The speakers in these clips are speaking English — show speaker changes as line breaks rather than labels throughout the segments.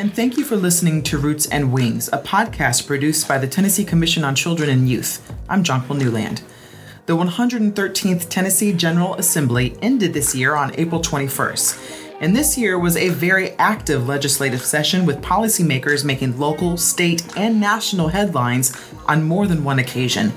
and thank you for listening to Roots and Wings, a podcast produced by the Tennessee Commission on Children and Youth. I'm Jonquil Newland. The 113th Tennessee General Assembly ended this year on April 21st, and this year was a very active legislative session with policymakers making local, state, and national headlines on more than one occasion.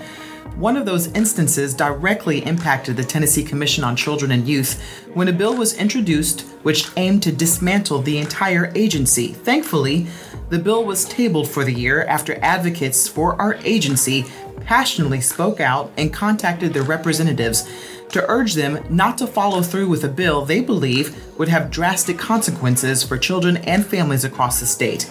One of those instances directly impacted the Tennessee Commission on Children and Youth when a bill was introduced which aimed to dismantle the entire agency. Thankfully, the bill was tabled for the year after advocates for our agency passionately spoke out and contacted their representatives to urge them not to follow through with a bill they believe would have drastic consequences for children and families across the state.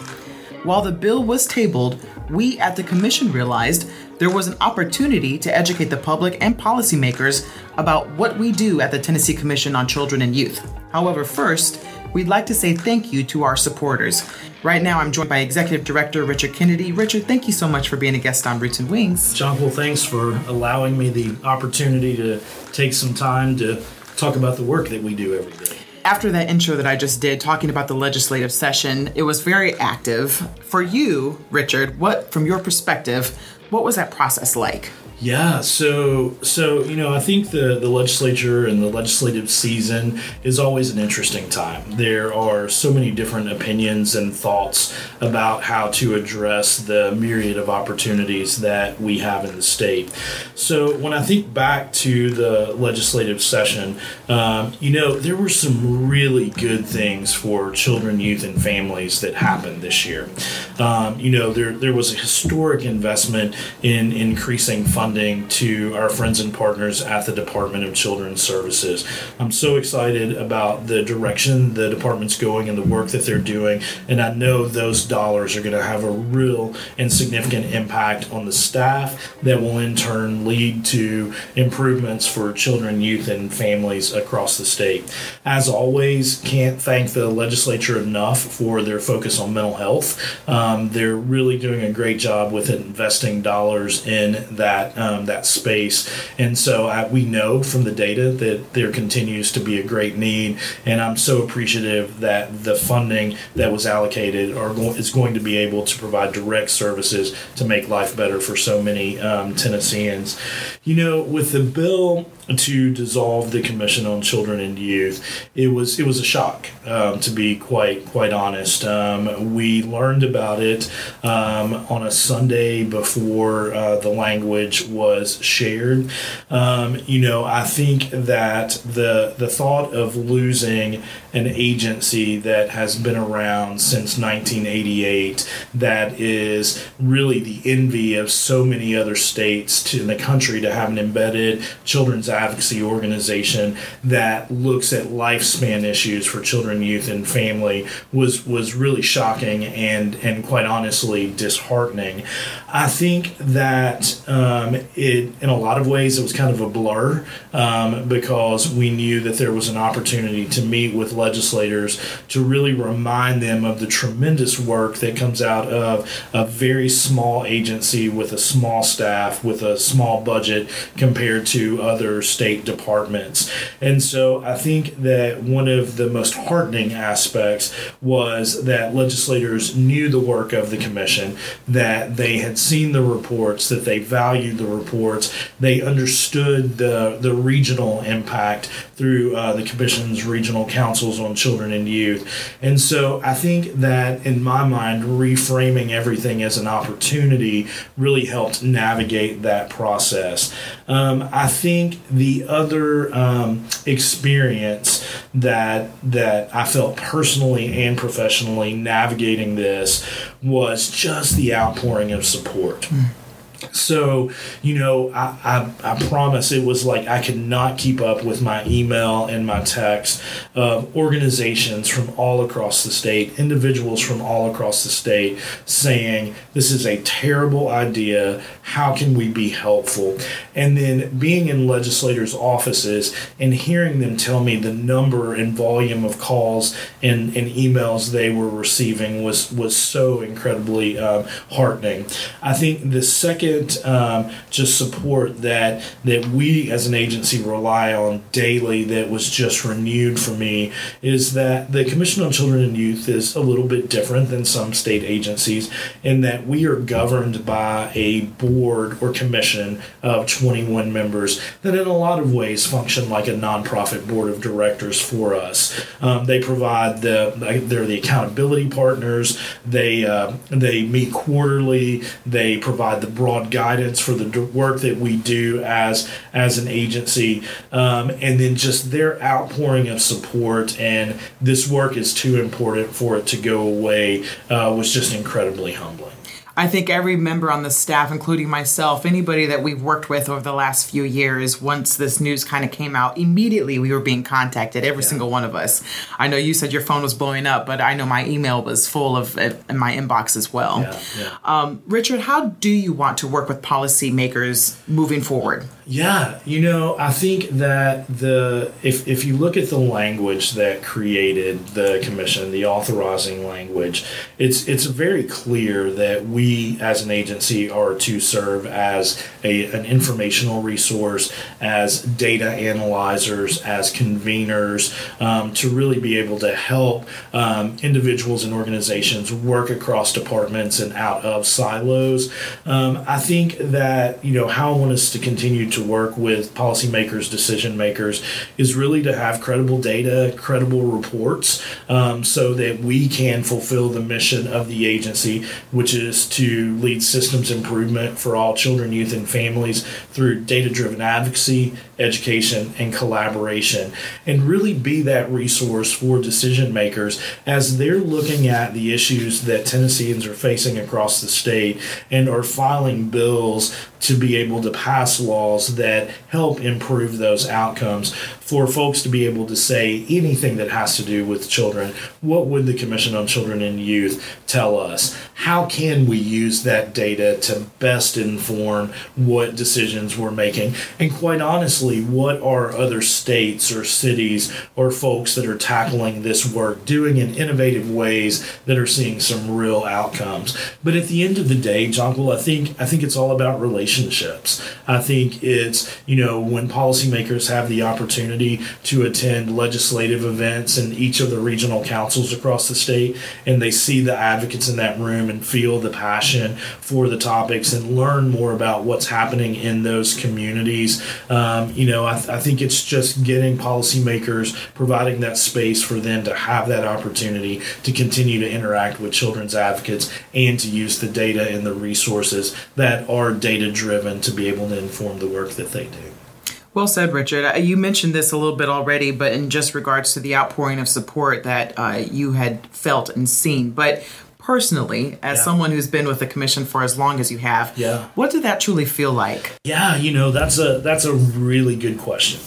While the bill was tabled, we at the Commission realized there was an opportunity to educate the public and policymakers about what we do at the Tennessee Commission on Children and Youth. However, first, we'd like to say thank you to our supporters. Right now, I'm joined by Executive Director Richard Kennedy. Richard, thank you so much for being a guest on Roots and Wings.
John, well, thanks for allowing me the opportunity to take some time to talk about the work that we do every day
after that intro that I just did, talking about the legislative session, it was very active. For you, Richard, what, from your perspective, what was that process like?
Yeah, so so you know, I think the the legislature and the legislative season is always an interesting time. There are so many different opinions and thoughts about how to address the myriad of opportunities that we have in the state. So when I think back to the legislative session, um, you know, there were some really good things for children, youth, and families that happened this year. Um, you know, there there was a historic investment in increasing funding to our friends and partners at the Department of Children's Services. I'm so excited about the direction the department's going and the work that they're doing, and I know those dollars are going to have a real and significant impact on the staff that will in turn lead to improvements for children, youth, and families across the state. As always, can't thank the legislature enough for their focus on mental health. Um, they're really doing a great job with investing dollars in that um, that space. And so I, we know from the data that there continues to be a great need. And I'm so appreciative that the funding that was allocated are go- is going to be able to provide direct services to make life better for so many um, Tennesseans. You know, with the bill to dissolve the Commission on Children and Youth, it was it was a shock um, to be quite quite honest. Um, we learned about it um, on a Sunday before uh, the language was shared. Um, you know, I think that the the thought of losing an agency that has been around since 1988 that is really the envy of so many other states in the country to have an embedded children's advocacy organization that looks at lifespan issues for children, youth, and family was was really shocking and and quite honestly disheartening. I think that um, it in a lot of ways it was kind of a blur um, because we knew that there was an opportunity to meet with legislators to really remind them of the tremendous work that comes out of a very small agency with a small staff with a small budget compared to other state departments. And so I think that one of the most heartening aspects was that legislators knew the work of the commission, that they had seen the reports, that they valued the reports, they understood the, the regional impact through uh, the commission's regional councils on children and youth. And so I think that in my mind, reframing everything as an opportunity really helped navigate that process. Um, I think the other um, experience that that I felt personally and professionally navigating this was just the outpouring of support. Mm. So, you know, I, I, I, promise it was like I could not keep up with my email and my text of organizations from all across the state, individuals from all across the state saying, This is a terrible idea. How can we be helpful? And then being in legislators' offices and hearing them tell me the number and volume of calls and, and emails they were receiving was, was so incredibly um, heartening. I think the second second um, just support that that we as an agency rely on daily that was just renewed for me is that the Commission on Children and Youth is a little bit different than some state agencies in that we are governed by a board or commission of 21 members that in a lot of ways function like a nonprofit board of directors for us. Um, they provide the they're the accountability partners. They uh, they meet quarterly. They provide the broad guidance for the work that we do as as an agency, um, and then just their outpouring of support and this work is too important for it to go away uh, was just incredibly humbling.
I think every member on the staff, including myself, anybody that we've worked with over the last few years, once this news kind of came out, immediately we were being contacted, every yeah. single one of us. I know you said your phone was blowing up, but I know my email was full of in my inbox as well. Yeah, yeah. Um, Richard, how do you want to work with policymakers moving forward?
Yeah, you know, I think that the if if you look at the language that created the commission, the authorizing language, it's it's very clear that we as an agency are to serve as a an informational resource, as data analyzers, as conveners, um, to really be able to help um, individuals and organizations work across departments and out of silos. Um, I think that you know how I want us to continue to work with policymakers, decision makers, is really to have credible data, credible reports, um, so that we can fulfill the mission of the agency, which is to lead systems improvement for all children, youth, and families through data driven advocacy, education, and collaboration, and really be that resource for decision makers as they're looking at the issues that Tennesseans are facing across the state and are filing bills to be able to pass laws that help improve those outcomes for folks to be able to say anything that has to do with children. What would the Commission on Children and Youth tell us? How can we use that data to best inform what decisions we're making? And quite honestly, what are other states or cities or folks that are tackling this work doing in innovative ways that are seeing some real outcomes? But at the end of the day, Jonquil, I think I think it's all about relationships. I think it's, you know, when policymakers have the opportunity opportunity to attend legislative events in each of the regional councils across the state, and they see the advocates in that room and feel the passion for the topics and learn more about what's happening in those communities. Um, you know, I, th- I think it's just getting policymakers providing that space for them to have that opportunity to continue to interact with children's advocates and to use the data and the resources that are data driven to be able to inform the work that they do.
Well said, Richard. Uh, you mentioned this a little bit already, but in just regards to the outpouring of support that uh, you had felt and seen. But personally, as yeah. someone who's been with the commission for as long as you have, yeah. what did that truly feel like?
Yeah, you know, that's a that's a really good question.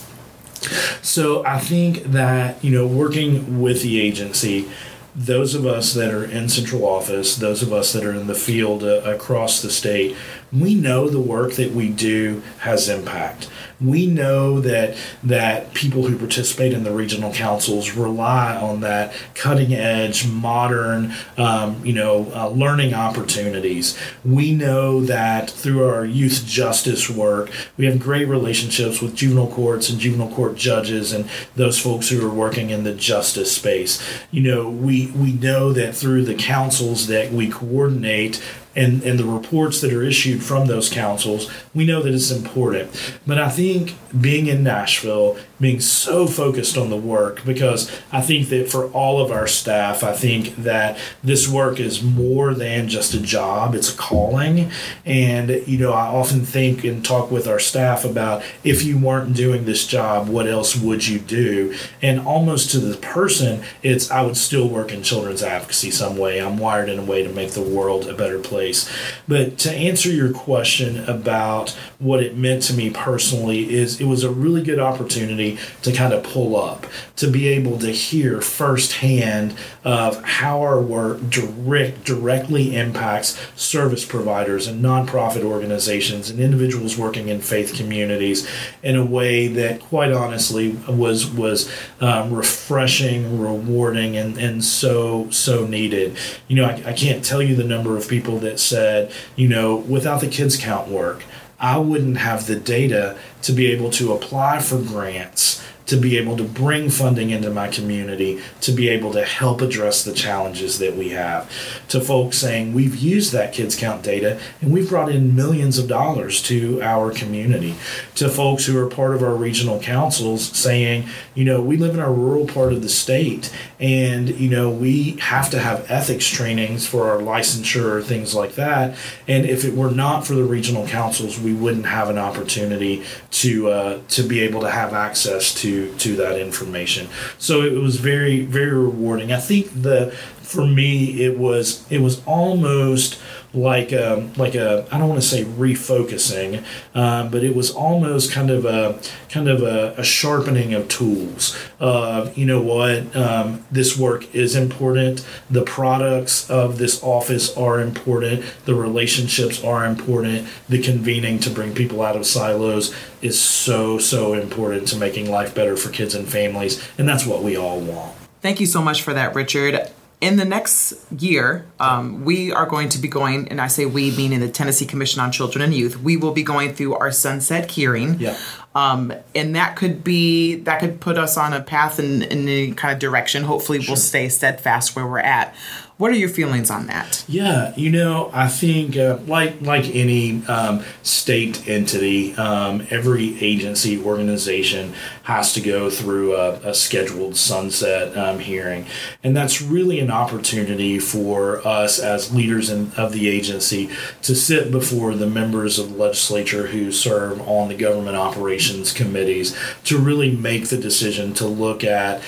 So I think that, you know, working with the agency, those of us that are in central office, those of us that are in the field uh, across the state, we know the work that we do has impact we know that that people who participate in the regional councils rely on that cutting edge, modern, um, you know, uh, learning opportunities. We know that through our youth justice work, we have great relationships with juvenile courts and juvenile court judges and those folks who are working in the justice space. You know, we we know that through the councils that we coordinate and, and the reports that are issued from those councils, we know that it's important. But I think being in Nashville being so focused on the work because I think that for all of our staff, I think that this work is more than just a job, it's a calling. And, you know, I often think and talk with our staff about if you weren't doing this job, what else would you do? And almost to the person, it's I would still work in children's advocacy some way. I'm wired in a way to make the world a better place. But to answer your question about what it meant to me personally, is it was a really good opportunity to kind of pull up, to be able to hear firsthand of how our work direct, directly impacts service providers and nonprofit organizations and individuals working in faith communities in a way that, quite honestly, was was um, refreshing, rewarding, and, and so so needed. You know, I, I can't tell you the number of people that said, you know, without the kids count work, I wouldn't have the data to be able to apply for grants to be able to bring funding into my community to be able to help address the challenges that we have. To folks saying we've used that kids count data and we've brought in millions of dollars to our community. To folks who are part of our regional councils saying, you know, we live in a rural part of the state and, you know, we have to have ethics trainings for our licensure, things like that. And if it were not for the regional councils, we wouldn't have an opportunity to uh, to be able to have access to to that information. So it was very very rewarding. I think the for me it was it was almost like a, um, like a I don't want to say refocusing, um, but it was almost kind of a kind of a, a sharpening of tools. You know what? Um, this work is important. The products of this office are important. The relationships are important. The convening to bring people out of silos is so so important to making life better for kids and families, and that's what we all want.
Thank you so much for that, Richard in the next year, um, we are going to be going, and I say we, meaning the Tennessee Commission on Children and Youth, we will be going through our sunset hearing.
Yeah.
Um, and that could be that could put us on a path in, in any kind of direction. Hopefully, sure. we'll stay steadfast where we're at. What are your feelings on that?
Yeah, you know, I think uh, like like any um, state entity, um, every agency organization has to go through a, a scheduled sunset um, hearing, and that's really an opportunity for us as leaders in, of the agency to sit before the members of the legislature who serve on the government operations committees to really make the decision to look at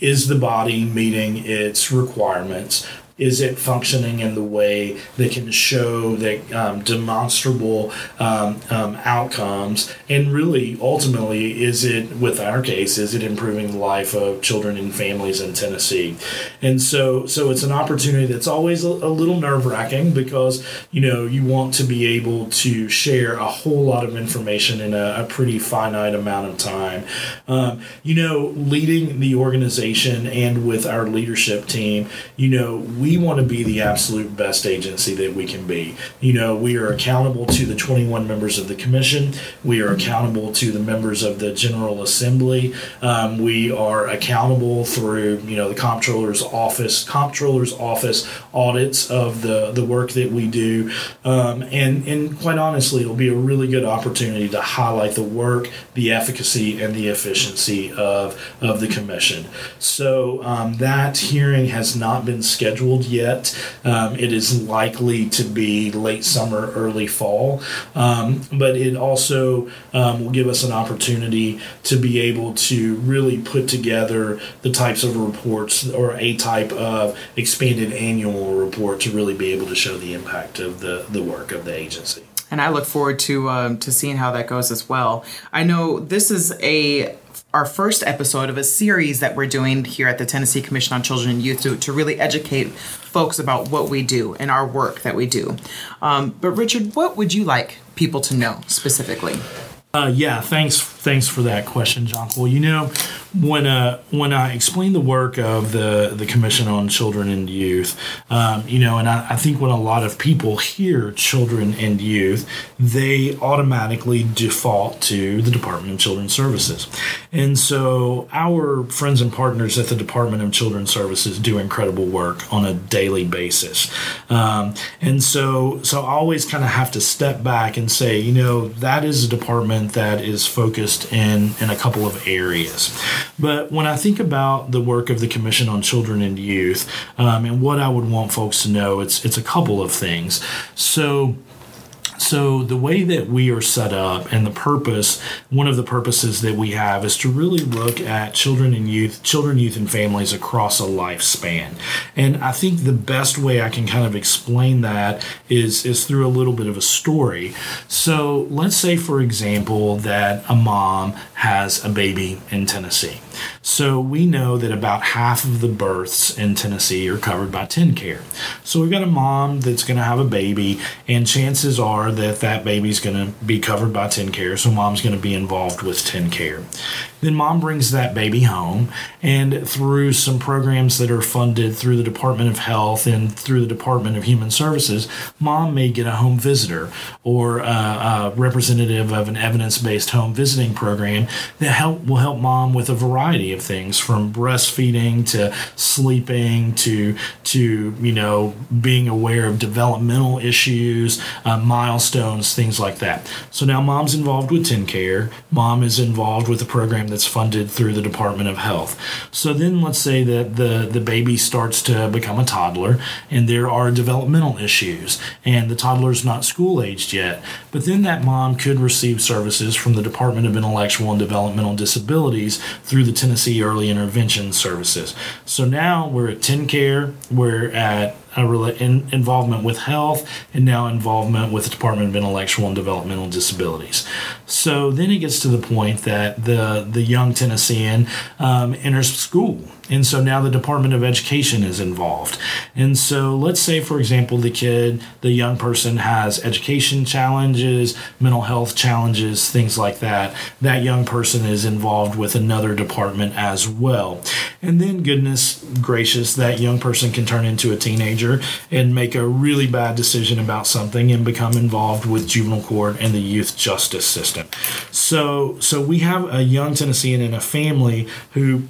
is the body meeting its requirements? Is it functioning in the way that can show that um, demonstrable um, um, outcomes? And really ultimately is it with our case is it improving the life of children and families in tennessee? And so so it's an opportunity that's always a, a little nerve-wracking because you know you want to be able to share a whole lot of information in a, a pretty finite amount of time. Um, you know leading the organization and with our leadership team you know we we want to be the absolute best agency that we can be. You know, we are accountable to the 21 members of the commission. We are accountable to the members of the General Assembly. Um, we are accountable through, you know, the comptroller's office, comptroller's office audits of the the work that we do. Um, and and quite honestly, it'll be a really good opportunity to highlight the work, the efficacy, and the efficiency of of the commission. So um, that hearing has not been scheduled yet. Um, it is likely to be late summer, early fall, um, but it also um, will give us an opportunity to be able to really put together the types of reports or a type of expanded annual report to really be able to show the impact of the, the work of the agency
and I look forward to um, to seeing how that goes as well. I know this is a our first episode of a series that we're doing here at the Tennessee Commission on Children and Youth to, to really educate folks about what we do and our work that we do. Um, but, Richard, what would you like people to know specifically?
Uh, yeah, thanks. Thanks for that question, John. Well, you know, when uh, when I explain the work of the the Commission on Children and Youth, um, you know, and I, I, think when a lot of people hear children and youth, they automatically default to the Department of Children's Services, and so our friends and partners at the Department of Children's Services do incredible work on a daily basis, um, and so so I always kind of have to step back and say, you know, that is a department that is focused in in a couple of areas. But when I think about the work of the Commission on Children and Youth um, and what I would want folks to know, it's it's a couple of things. So so the way that we are set up and the purpose, one of the purposes that we have is to really look at children and youth, children, youth, and families across a lifespan. And I think the best way I can kind of explain that is is through a little bit of a story. So let's say, for example, that a mom has a baby in Tennessee. So we know that about half of the births in Tennessee are covered by TennCare. So we've got a mom that's going to have a baby, and chances are that that baby's going to be covered by TennCare. So mom's going to be involved with TennCare. Then mom brings that baby home, and through some programs that are funded through the Department of Health and through the Department of Human Services, mom may get a home visitor or a, a representative of an evidence-based home visiting program that help will help mom with a variety of things from breastfeeding to sleeping to to you know being aware of developmental issues, uh, milestones, things like that. So now mom's involved with TennCare. Mom is involved with a program that's funded through the Department of Health. So then let's say that the the baby starts to become a toddler and there are developmental issues and the toddler's not school aged yet. But then that mom could receive services from the Department of Intellectual and Developmental Disabilities through the Tennessee Early Intervention Services. So now we're at TennCare, we're at a in, involvement with health and now involvement with the Department of Intellectual and Developmental Disabilities. So then it gets to the point that the the young Tennessean um, enters school and so now the Department of Education is involved. And so let's say, for example, the kid, the young person has education challenges, mental health challenges, things like that. That young person is involved with another department as well. And then, goodness gracious, that young person can turn into a teenager and make a really bad decision about something and become involved with juvenile court and the youth justice system. So, so we have a young Tennessean in a family who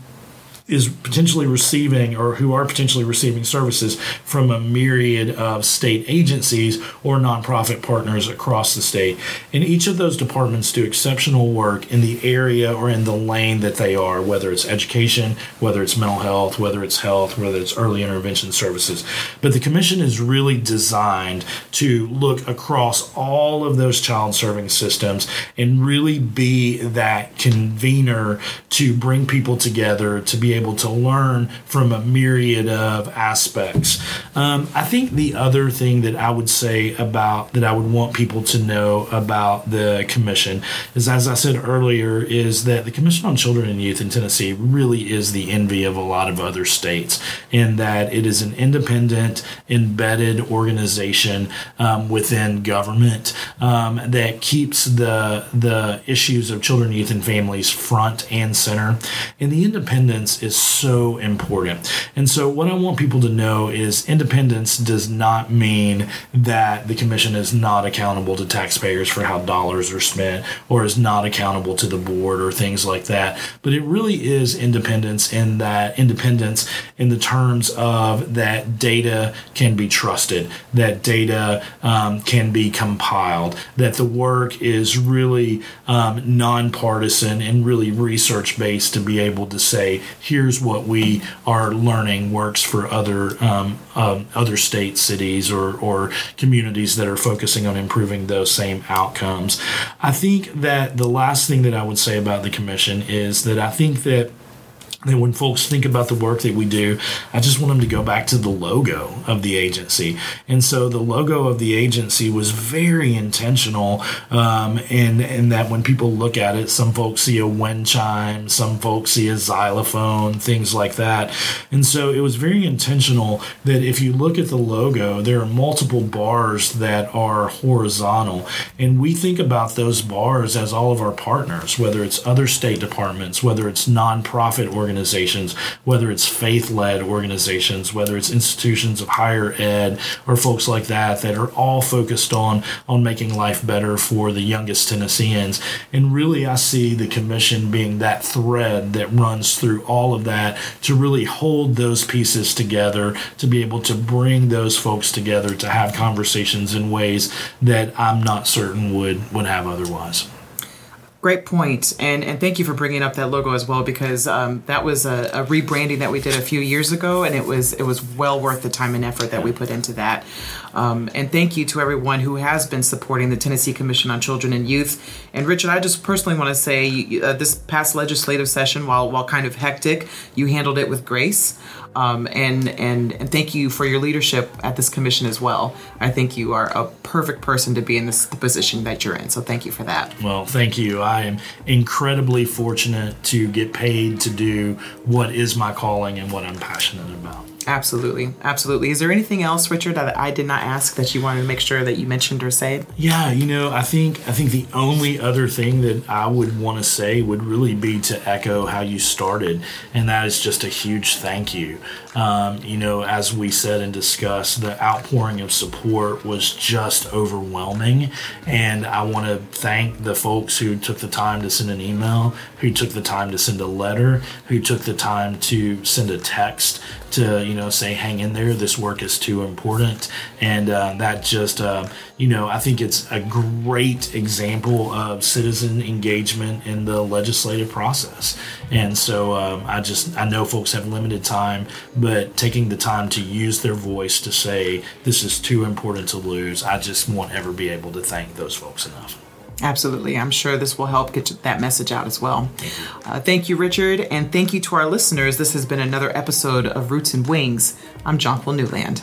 is potentially receiving or who are potentially receiving services from a myriad of state agencies or nonprofit partners across the state. And each of those departments do exceptional work in the area or in the lane that they are, whether it's education, whether it's mental health, whether it's health, whether it's early intervention services. But the commission is really designed to look across all of those child serving systems and really be that convener to bring people together to be able to learn from a myriad of aspects. Um, I think the other thing that I would say about that I would want people to know about the commission is, as I said earlier, is that the Commission on Children and Youth in Tennessee really is the envy of a lot of other states, in that it is an independent, embedded organization um, within government um, that keeps the the issues of children, youth, and families front and center. And the independence is so important. And so, what I want people to know is independence does not mean that the commission is not accountable to taxpayers for how dollars are spent or is not accountable to the board or things like that. But it really is independence in that independence in the terms of that data can be trusted, that data um, can be compiled, that the work is really um, nonpartisan and really research based to be able to say, here here's what we are learning works for other um, um, other states, cities, or or communities that are focusing on improving those same outcomes. I think that the last thing that I would say about the commission is that I think that and when folks think about the work that we do, I just want them to go back to the logo of the agency. And so the logo of the agency was very intentional um, in, in that when people look at it, some folks see a wind chime, some folks see a xylophone, things like that. And so it was very intentional that if you look at the logo, there are multiple bars that are horizontal. And we think about those bars as all of our partners, whether it's other state departments, whether it's nonprofit organizations organizations, whether it's faith led organizations, whether it's institutions of higher ed or folks like that, that are all focused on, on making life better for the youngest Tennesseans. And really, I see the commission being that thread that runs through all of that to really hold those pieces together, to be able to bring those folks together to have conversations in ways that I'm not certain would, would have otherwise.
Great point, and and thank you for bringing up that logo as well because um, that was a, a, rebranding that we did a few years ago, and it was it was well worth the time and effort that we put into that. Um, and thank you to everyone who has been supporting the Tennessee Commission on Children and Youth. And Richard, I just personally want to say uh, this past legislative session, while while kind of hectic, you handled it with grace. Um, and, and and thank you for your leadership at this commission as well. I think you are a perfect person to be in this the position that you're in. So thank you for that.
Well, thank you. I am incredibly fortunate to get paid to do what is my calling and what I'm passionate about.
Absolutely, absolutely. Is there anything else, Richard, that I did not ask that you wanted to make sure that you mentioned or said?
Yeah, you know, I think I think the only other thing that I would want to say would really be to echo how you started, and that is just a huge thank you. Um, you know, as we said and discussed, the outpouring of support was just overwhelming, and I want to thank the folks who took the time to send an email, who took the time to send a letter, who took the time to send a text to you know say hang in there. This work is too important. And uh, that just uh, you know i think it's a great example of citizen engagement in the legislative process. And so um, i just i know folks have limited time but taking the time to use their voice to say this is too important to lose i just won't ever be able to thank those folks enough
Absolutely. I'm sure this will help get that message out as well. Uh, thank you, Richard, and thank you to our listeners. This has been another episode of Roots and Wings. I'm Jonquil Newland.